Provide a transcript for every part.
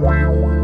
Wow.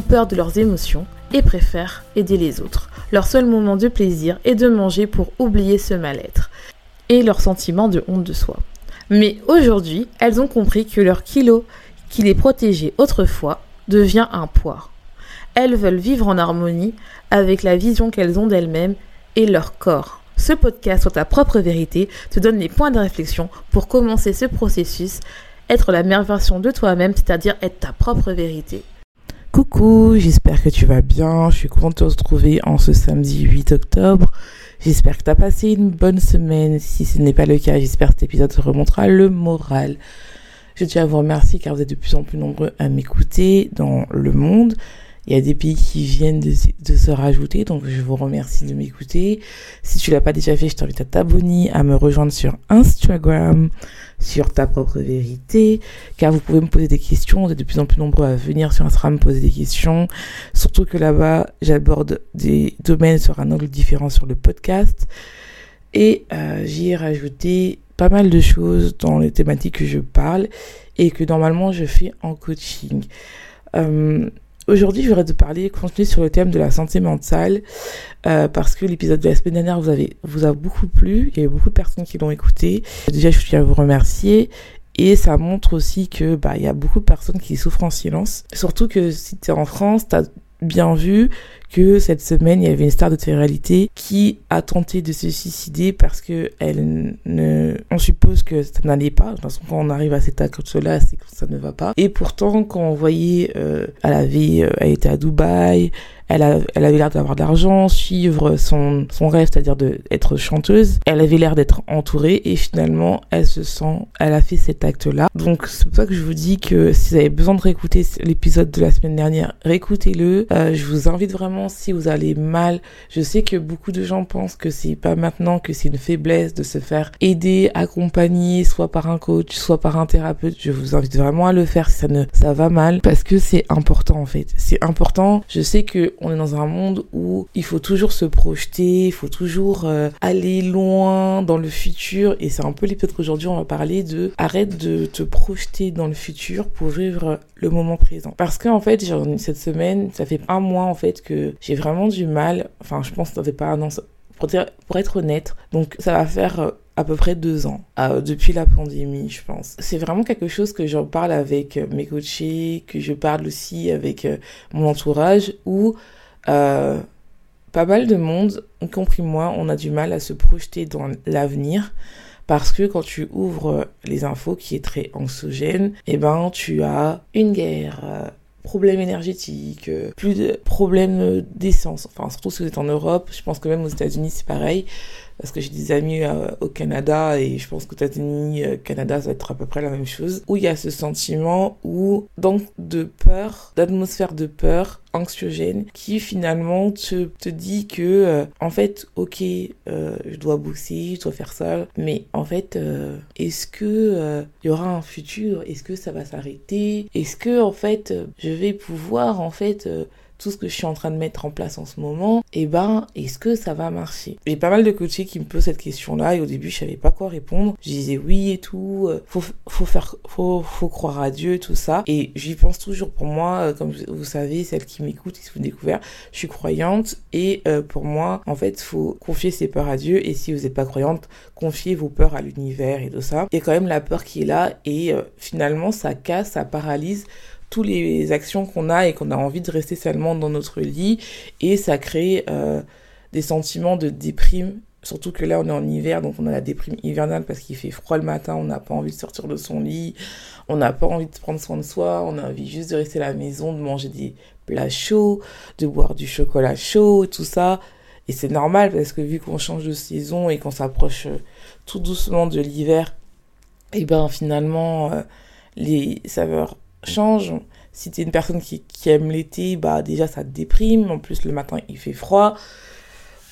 peur de leurs émotions et préfèrent aider les autres. Leur seul moment de plaisir est de manger pour oublier ce mal-être et leur sentiment de honte de soi. Mais aujourd'hui, elles ont compris que leur kilo qui les protégeait autrefois devient un poids. Elles veulent vivre en harmonie avec la vision qu'elles ont d'elles-mêmes et leur corps. Ce podcast sur ta propre vérité te donne les points de réflexion pour commencer ce processus, être la meilleure version de toi-même, c'est-à-dire être ta propre vérité. Coucou, j'espère que tu vas bien. Je suis contente de te retrouver en ce samedi 8 octobre. J'espère que tu as passé une bonne semaine. Si ce n'est pas le cas, j'espère que cet épisode te remontera le moral. Je tiens à vous remercier car vous êtes de plus en plus nombreux à m'écouter dans le monde. Il y a des pays qui viennent de, se rajouter, donc je vous remercie de m'écouter. Si tu l'as pas déjà fait, je t'invite à t'abonner, à me rejoindre sur Instagram, sur ta propre vérité, car vous pouvez me poser des questions. Vous êtes de plus en plus nombreux à venir sur Instagram me poser des questions. Surtout que là-bas, j'aborde des domaines sur un angle différent sur le podcast. Et euh, j'y ai rajouté pas mal de choses dans les thématiques que je parle et que normalement je fais en coaching. Euh, Aujourd'hui, je voudrais te parler, continuer sur le thème de la santé mentale, euh, parce que l'épisode de la semaine dernière vous, avez, vous a beaucoup plu, il y a eu beaucoup de personnes qui l'ont écouté. Déjà, je tiens à vous remercier. Et ça montre aussi que bah il y a beaucoup de personnes qui souffrent en silence. Surtout que si tu es en France, tu as bien vu que cette semaine, il y avait une star de télé-réalité qui a tenté de se suicider parce que elle ne, on suppose que ça n'allait pas. De toute façon, quand on arrive à cet acte cela, c'est que ça ne va pas. Et pourtant, quand on voyait, euh, elle avait, euh, elle était à Dubaï, elle, elle avait l'air d'avoir de l'argent, suivre son, son rêve, c'est-à-dire d'être chanteuse. Elle avait l'air d'être entourée et finalement, elle se sent, elle a fait cet acte-là. Donc, c'est pour ça que je vous dis que si vous avez besoin de réécouter l'épisode de la semaine dernière, réécoutez-le. Euh, je vous invite vraiment, si vous allez mal, je sais que beaucoup de gens pensent que c'est pas maintenant, que c'est une faiblesse de se faire aider, accompagner, soit par un coach, soit par un thérapeute. Je vous invite vraiment à le faire si ça ne, ça va mal, parce que c'est important en fait. C'est important. Je sais que on est dans un monde où il faut toujours se projeter, il faut toujours euh, aller loin dans le futur et c'est un peu l'épisode qu'aujourd'hui on va parler de arrête de te projeter dans le futur pour vivre le moment présent. Parce qu'en fait, cette semaine, ça fait un mois en fait que j'ai vraiment du mal, enfin je pense ça fait pas un an, pour, pour être honnête, donc ça va faire euh, à peu près deux ans, euh, depuis la pandémie, je pense. C'est vraiment quelque chose que j'en parle avec euh, mes coachés, que je parle aussi avec mon entourage, où pas mal de monde, y compris moi, on a du mal à se projeter dans l'avenir. Parce que quand tu ouvres les infos qui est très anxiogène, eh ben tu as une guerre, problèmes énergétiques, plus de problèmes d'essence. Enfin, surtout si vous êtes en Europe, je pense que même aux États-Unis c'est pareil parce que j'ai des amis euh, au Canada et je pense qu'aux États-Unis, euh, Canada, ça va être à peu près la même chose, où il y a ce sentiment où, donc, de peur, d'atmosphère de peur anxiogène qui finalement te, te dit que, euh, en fait, ok, je dois bosser, je dois faire ça, mais en fait, est-ce que il y aura un futur? Est-ce que ça va s'arrêter? Est-ce que, en fait, je vais pouvoir, en fait, tout ce que je suis en train de mettre en place en ce moment, et eh ben, est-ce que ça va marcher? J'ai pas mal de coachés qui me posent cette question-là et au début, je savais pas quoi répondre. Je disais oui et tout, euh, faut, faut faire, faut, faut croire à Dieu, tout ça. Et j'y pense toujours. Pour moi, euh, comme vous savez, celle qui m'écoute, si vous découvert, je suis croyante et euh, pour moi, en fait, faut confier ses peurs à Dieu et si vous n'êtes pas croyante, confiez vos peurs à l'univers et tout ça. Il y a quand même la peur qui est là et finalement, ça casse, ça paralyse toutes les actions qu'on a et qu'on a envie de rester seulement dans notre lit. Et ça crée euh, des sentiments de déprime. Surtout que là on est en hiver donc on a la déprime hivernale parce qu'il fait froid le matin on n'a pas envie de sortir de son lit on n'a pas envie de prendre soin de soi on a envie juste de rester à la maison de manger des plats chauds de boire du chocolat chaud tout ça. Et c'est normal parce que vu qu'on change de saison et qu'on s'approche euh, tout doucement de l'hiver et ben finalement euh, les saveurs changent. Si tu es une personne qui, aime l'été, bah déjà ça te déprime. En plus le matin il fait froid.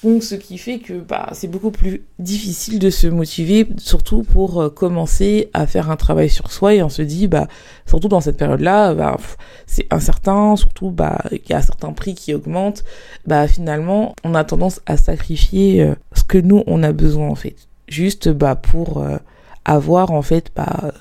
Donc ce qui fait que bah, c'est beaucoup plus difficile de se motiver, surtout pour euh, commencer à faire un travail sur soi et on se dit, bah, surtout dans cette période-là, bah, c'est incertain, surtout bah, il y a certains prix qui augmentent, bah, finalement on a tendance à sacrifier euh, ce que nous on a besoin en fait, juste bah, pour euh, avoir en fait bah,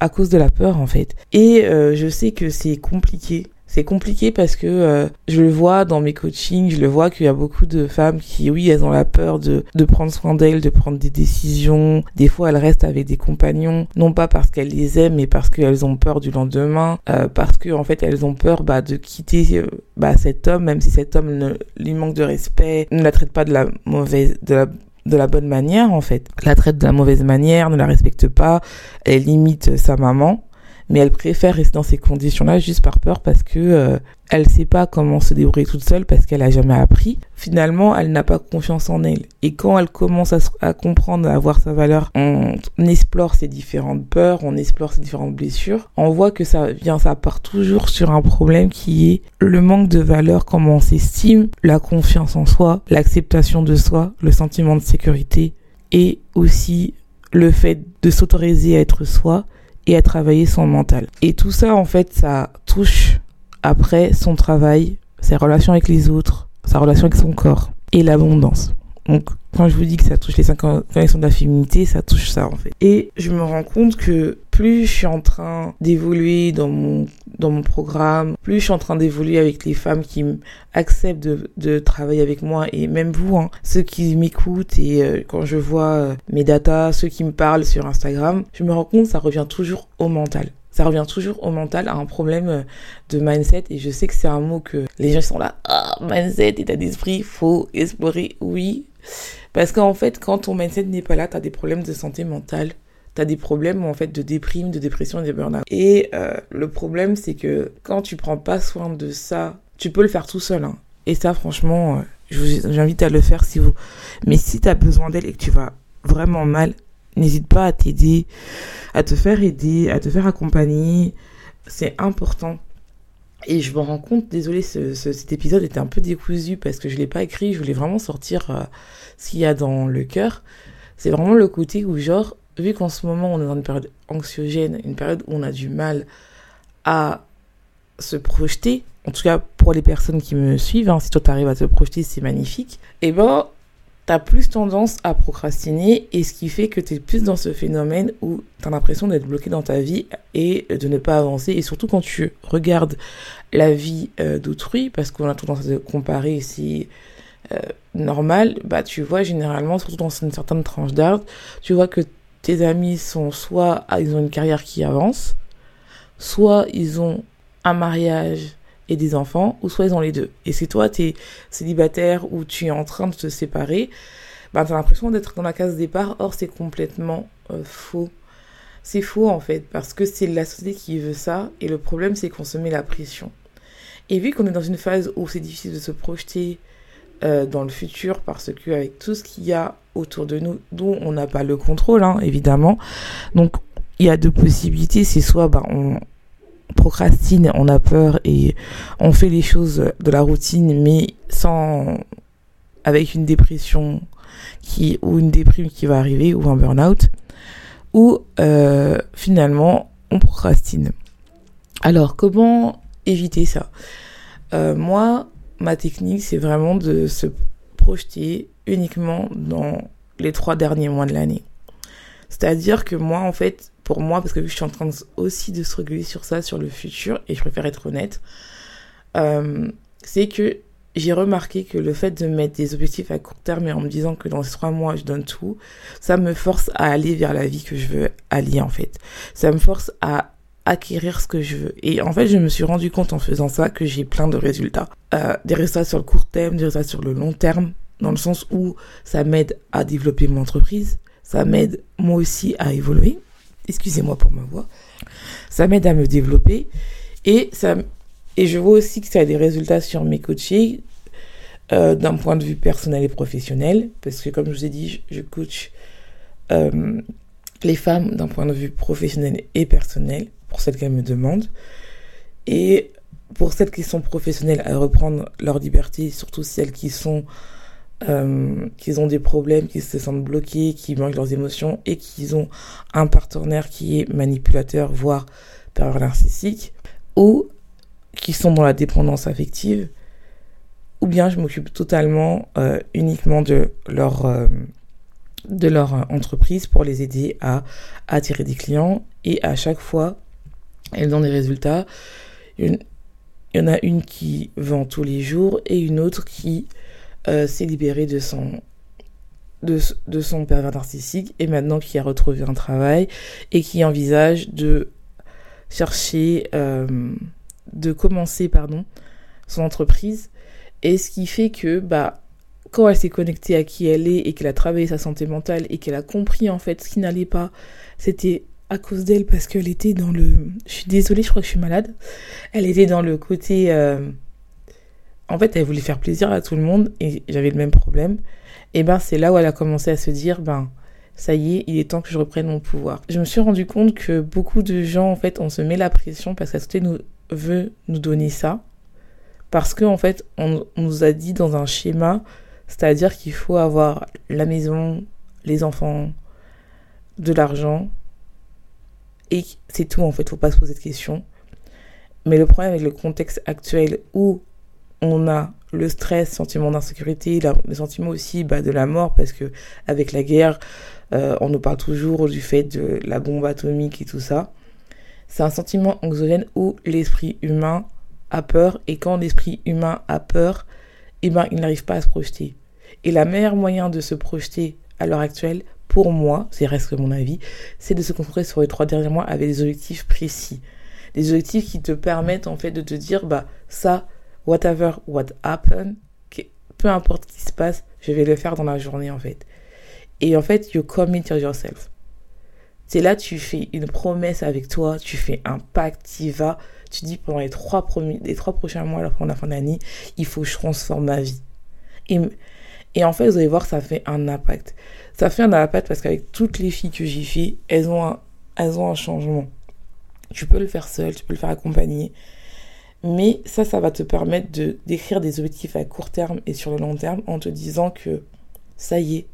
à cause de la peur en fait. Et je sais que c'est compliqué c'est compliqué parce que euh, je le vois dans mes coachings, je le vois qu'il y a beaucoup de femmes qui, oui, elles ont la peur de, de prendre soin d'elles, de prendre des décisions. Des fois, elles restent avec des compagnons, non pas parce qu'elles les aiment, mais parce qu'elles ont peur du lendemain, euh, parce que en fait, elles ont peur bah, de quitter euh, bah, cet homme, même si cet homme ne, lui manque de respect, ne la traite pas de la mauvaise, de la de la bonne manière en fait. La traite de la mauvaise manière, ne la respecte pas, elle limite sa maman mais elle préfère rester dans ces conditions-là juste par peur parce que euh, elle sait pas comment se débrouiller toute seule parce qu'elle a jamais appris. Finalement, elle n'a pas confiance en elle. Et quand elle commence à, comprendre, à voir sa valeur, on, explore ses différentes peurs, on explore ses différentes blessures. On voit que ça vient, ça part toujours sur un problème qui est le manque de valeur, comment on s'estime, la confiance en soi, l'acceptation de soi, le sentiment de sécurité et aussi le fait de s'autoriser à être soi et à travailler son mental. Et tout ça, en fait, ça touche après son travail, ses relations avec les autres, sa relation avec son corps et l'abondance. Donc, quand je vous dis que ça touche les cinq connexions de la féminité, ça touche ça en fait. Et je me rends compte que plus je suis en train d'évoluer dans mon dans mon programme, plus je suis en train d'évoluer avec les femmes qui acceptent de, de travailler avec moi et même vous, hein, ceux qui m'écoutent et euh, quand je vois euh, mes datas, ceux qui me parlent sur Instagram, je me rends compte que ça revient toujours au mental ça revient toujours au mental, à un problème euh, de mindset. Et je sais que c'est un mot que les gens sont là, ah, mindset, état d'esprit, faut explorer, oui. Parce qu'en fait, quand ton mindset n'est pas là, tu as des problèmes de santé mentale. Tu as des problèmes en fait de déprime, de dépression et de burn-out. Et euh, le problème, c'est que quand tu prends pas soin de ça, tu peux le faire tout seul. Hein. Et ça, franchement, euh, j'invite à le faire si vous. Mais si tu as besoin d'aide et que tu vas vraiment mal, n'hésite pas à t'aider, à te faire aider, à te faire accompagner. C'est important. Et je me rends compte, désolé, ce, cet épisode était un peu décousu parce que je l'ai pas écrit, je voulais vraiment sortir euh, ce qu'il y a dans le cœur. C'est vraiment le côté où, genre, vu qu'en ce moment on est dans une période anxiogène, une période où on a du mal à se projeter, en tout cas pour les personnes qui me suivent, hein, si toi t'arrives à te projeter, c'est magnifique, et eh ben t'as plus tendance à procrastiner et ce qui fait que t'es plus dans ce phénomène où t'as l'impression d'être bloqué dans ta vie et de ne pas avancer et surtout quand tu regardes la vie euh, d'autrui parce qu'on a tendance à comparer ici euh, normal bah tu vois généralement surtout dans une certaine tranche d'âge tu vois que tes amis sont soit ah, ils ont une carrière qui avance soit ils ont un mariage et des enfants, ou soit ils ont les deux. Et si toi, tu es célibataire ou tu es en train de te séparer, ben, tu as l'impression d'être dans la case départ, or c'est complètement euh, faux. C'est faux en fait, parce que c'est la société qui veut ça, et le problème c'est qu'on se met la pression. Et vu qu'on est dans une phase où c'est difficile de se projeter euh, dans le futur, parce que avec tout ce qu'il y a autour de nous, dont on n'a pas le contrôle, hein, évidemment, donc il y a deux possibilités, c'est soit ben, on, procrastine, on a peur et on fait les choses de la routine, mais sans, avec une dépression qui, ou une déprime qui va arriver, ou un burn-out, ou euh, finalement on procrastine. Alors comment éviter ça? Euh, Moi, ma technique, c'est vraiment de se projeter uniquement dans les trois derniers mois de l'année. C'est-à-dire que moi, en fait, pour moi, parce que je suis en train aussi de se réguler sur ça, sur le futur, et je préfère être honnête, euh, c'est que j'ai remarqué que le fait de mettre des objectifs à court terme et en me disant que dans ces trois mois je donne tout, ça me force à aller vers la vie que je veux allier en fait. Ça me force à acquérir ce que je veux. Et en fait, je me suis rendu compte en faisant ça que j'ai plein de résultats. Euh, des résultats sur le court terme, des résultats sur le long terme, dans le sens où ça m'aide à développer mon entreprise, ça m'aide moi aussi à évoluer excusez-moi pour ma voix, ça m'aide à me développer. Et ça et je vois aussi que ça a des résultats sur mes coachings euh, d'un point de vue personnel et professionnel. Parce que comme je vous ai dit, je, coach euh, les femmes d'un point de vue professionnel et personnel, pour celles qu'elles me demandent. Et pour celles qui sont professionnelles, à reprendre leur liberté, surtout celles qui sont euh, qui ont des problèmes, qui se sentent bloquées, qui manquent leurs émotions et qui ont un partenaire qui est manipulateur, voire pervers narcissique, ou qui sont dans la dépendance affective, ou bien je m'occupe totalement euh, uniquement de leur euh, de leur entreprise pour les aider à attirer des clients et à chaque fois elles ont des résultats. il y en a une qui vend tous les jours et une autre qui euh, s'est libérée de son de, de, son pervers narcissique et maintenant qui a retrouvé un travail et qui envisage de chercher euh, de commencer pardon son entreprise et ce qui fait que bah quand elle s'est connectée à qui elle est et qu'elle a travaillé sa santé mentale et qu'elle a compris en fait ce qui n'allait pas, c'était à cause d'elle parce qu'elle était dans le... Je suis désolée, je crois que je suis malade. Elle était dans le côté... Euh, en fait, elle voulait faire plaisir à tout le monde et j'avais le même problème. Et ben c'est là où elle a commencé à se dire, ben ça y est, il est temps que je reprenne mon pouvoir. Je me suis rendu compte que beaucoup de gens, en fait, on se met la pression parce qu'elle nous veut nous donner ça. Parce qu'en en fait, on nous a dit dans un schéma c'est-à-dire qu'il faut avoir la maison, les enfants, de l'argent. Et c'est tout en fait, faut pas se poser de questions. Mais le problème avec le contexte actuel où on a le stress, sentiment d'insécurité, le sentiment aussi bah, de la mort, parce que avec la guerre, euh, on nous parle toujours du fait de la bombe atomique et tout ça. C'est un sentiment anxiogène où l'esprit humain a peur, et quand l'esprit humain a peur, eh ben, il n'arrive pas à se projeter. Et la meilleure moyen de se projeter à l'heure actuelle, pour moi, c'est reste mon avis, c'est de se concentrer sur les trois derniers mois avec des objectifs précis. Des objectifs qui te permettent en fait de te dire, bah ça, whatever what happen, peu importe ce qui se passe, je vais le faire dans la journée en fait. Et en fait, you commit yourself. C'est là, tu fais une promesse avec toi, tu fais un pacte, tu vas, tu dis pendant les trois, premiers, les trois prochains mois, avant la fin d'année, il faut que je transforme ma vie. Et en fait, vous allez voir, ça fait un impact. Ça fait un impact parce qu'avec toutes les filles que j'ai fait, elles ont elles ont un changement. Tu peux le faire seul, tu peux le faire accompagner. Mais ça, ça va te permettre de d'écrire des objectifs à court terme et sur le long terme en te disant que ça y est,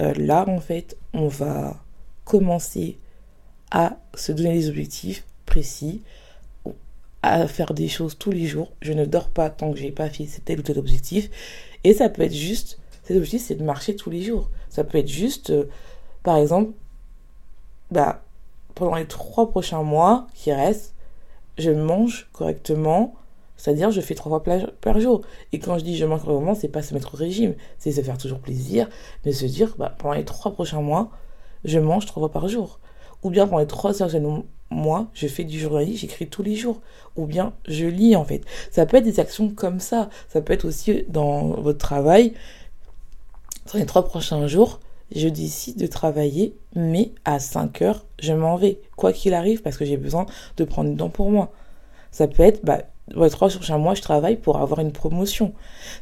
euh, là en fait, on va commencer à se donner des objectifs précis, à faire des choses tous les jours. Je ne dors pas tant que j'ai pas fait tel ou tel objectif. Et ça peut être juste, cet objectif, c'est de marcher tous les jours. Ça peut être juste, euh, par exemple, bah, pendant les trois prochains mois qui restent, je mange correctement, c'est-à-dire je fais trois fois par jour. Et quand je dis je mange correctement, c'est pas se mettre au régime, c'est se faire toujours plaisir, mais se dire, bah, pendant les trois prochains mois, je mange trois fois par jour. Ou bien pendant les trois prochains mois, je fais du journalisme, j'écris tous les jours ou bien je lis en fait. Ça peut être des actions comme ça. Ça peut être aussi dans votre travail. Dans les trois prochains jours, je décide de travailler, mais à 5 heures, je m'en vais. Quoi qu'il arrive, parce que j'ai besoin de prendre du temps pour moi. Ça peut être, bah, les trois prochains mois, je travaille pour avoir une promotion.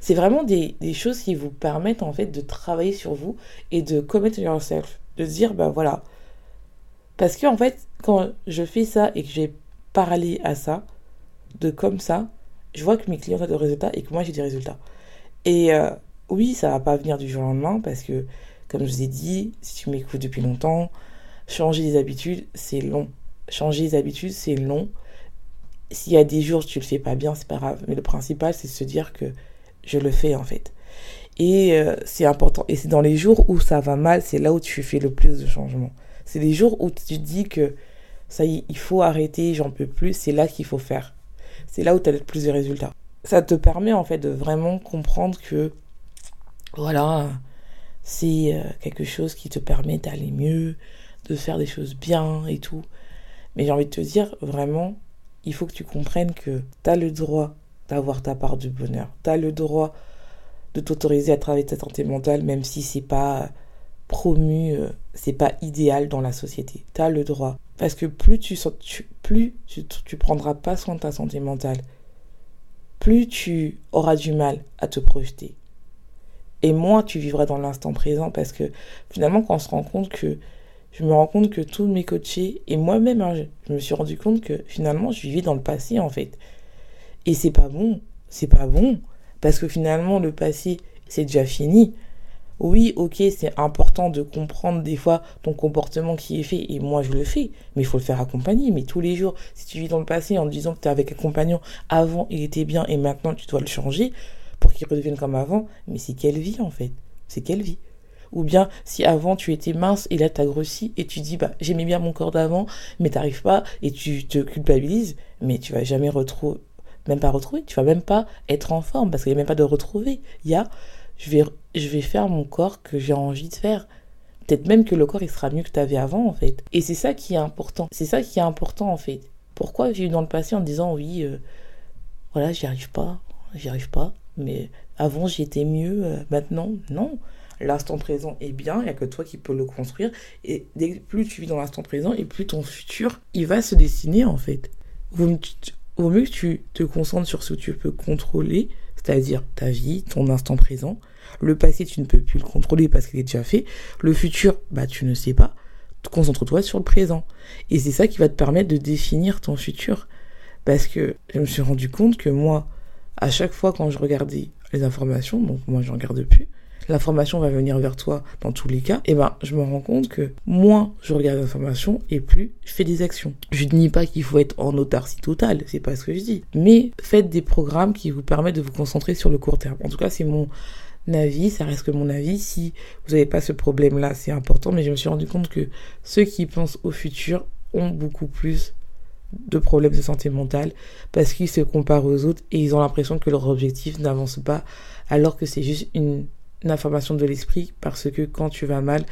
C'est vraiment des, des, choses qui vous permettent en fait de travailler sur vous et de commettre yourself. De dire, bah voilà. Parce que en fait, quand je fais ça et que j'ai parlé à ça, de comme ça, je vois que mes clients ont des résultats et que moi j'ai des résultats. Et euh, oui, ça va pas venir du jour au lendemain parce que, comme je vous ai dit, si tu m'écoutes depuis longtemps, changer les habitudes, c'est long. Changer les habitudes, c'est long. S'il y a des jours tu le fais pas bien, c'est pas grave. Mais le principal, c'est de se dire que je le fais en fait. Et euh, c'est important. Et c'est dans les jours où ça va mal, c'est là où tu fais le plus de changements. C'est les jours où tu dis que ça y est, il faut arrêter, j'en peux plus, c'est là qu'il faut faire c'est là où tu as le plus de résultats. Ça te permet en fait de vraiment comprendre que voilà, c'est euh, quelque chose qui te permet d'aller mieux, de faire des choses bien et tout. Mais j'ai envie de te dire, vraiment, il faut que tu comprennes que tu as le droit d'avoir ta part de bonheur. Tu as le droit de t'autoriser à travailler ta santé mentale, même si c'est pas promu, euh, c'est pas idéal dans la société. Tu as le droit. Parce que plus tu, plus tu, prendras pas soin de ta santé mentale, plus tu auras du mal à te projeter. Et moins tu vivras dans l'instant présent parce que finalement quand on se rend compte que je me rends compte que tous mes coachés et moi-même, hein, je, me suis rendu compte que finalement, je vivais dans le passé en fait. Et c'est pas bon, c'est pas bon, parce que finalement, le passé, c'est déjà fini. Oui, ok, c'est important de comprendre des fois ton comportement qui est fait, et moi je le fais, mais il faut le faire accompagner. Mais tous les jours, si tu vis dans le passé en disant que tu es avec un compagnon, avant il était bien et maintenant tu dois le changer pour qu'il redevienne comme avant, mais c'est quelle vie en fait? C'est quelle vie? Ou bien si avant tu étais mince et là tu as grossi et tu dis bah j'aimais bien mon corps d'avant mais t'arrives pas et tu te culpabilises mais tu vas jamais retrouver même pas retrouver tu vas même pas être en forme parce qu'il n'y a même pas de retrouver il y a je vais, je vais faire mon corps que j'ai envie de faire. Peut-être même que le corps, il sera mieux que tu avais avant, en fait. Et c'est ça qui est important. C'est ça qui est important, en fait. Pourquoi j'ai eu dans le passé en disant, oui, euh, voilà, j'y arrive pas, j'y arrive pas, mais avant j'y étais mieux, euh, maintenant, non. L'instant présent est bien, il n'y a que toi qui peux le construire. Et plus tu vis dans l'instant présent, et plus ton futur, il va se dessiner, en fait. Vaut mieux que tu te concentres sur ce que tu peux contrôler, c'est-à-dire ta vie, ton instant présent. Le passé, tu ne peux plus le contrôler parce qu'il est déjà fait. Le futur, bah, tu ne sais pas. Concentre-toi sur le présent. Et c'est ça qui va te permettre de définir ton futur. Parce que je me suis rendu compte que moi, à chaque fois quand je regardais les informations, donc moi je ne regarde plus, l'information va venir vers toi dans tous les cas, et ben je me rends compte que moins je regarde l'information et plus je fais des actions. Je ne dis pas qu'il faut être en autarcie totale, c'est pas ce que je dis, mais faites des programmes qui vous permettent de vous concentrer sur le court terme. En tout cas, c'est mon avis, ça reste que mon avis. Si vous n'avez pas ce problème-là, c'est important, mais je me suis rendu compte que ceux qui pensent au futur ont beaucoup plus de problèmes de santé mentale parce qu'ils se comparent aux autres et ils ont l'impression que leur objectif n'avance pas alors que c'est juste une information de l'esprit parce que quand tu vas mal,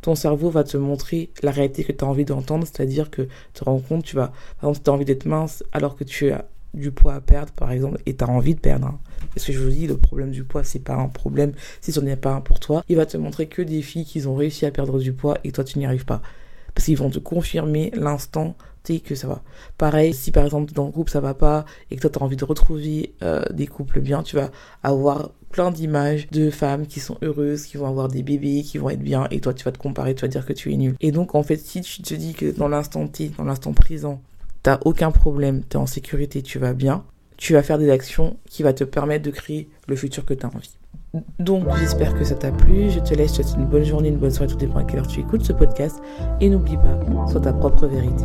ton cerveau va te montrer la réalité que tu as envie d'entendre, c'est-à-dire que tu te rends compte, tu vas, par exemple, tu as envie d'être mince alors que tu as du poids à perdre, par exemple, et tu as envie de perdre. Hein. Parce que je vous dis, le problème du poids, c'est pas un problème si ce n'est pas un pour toi. Il va te montrer que des filles qui ont réussi à perdre du poids et toi, tu n'y arrives pas. Parce qu'ils vont te confirmer l'instant que ça va. Pareil, si par exemple dans le groupe ça va pas et que toi tu as envie de retrouver euh, des couples bien, tu vas avoir plein d'images de femmes qui sont heureuses, qui vont avoir des bébés, qui vont être bien, et toi tu vas te comparer, tu vas dire que tu es nul. Et donc en fait, si tu te dis que dans l'instant T, dans l'instant présent, t'as aucun problème, tu es en sécurité, tu vas bien, tu vas faire des actions qui va te permettre de créer le futur que tu as envie. Donc j'espère que ça t'a plu, je te laisse, je te une bonne journée, une bonne soirée, tout dépend à quelle heure tu écoutes ce podcast, et n'oublie pas, sois ta propre vérité.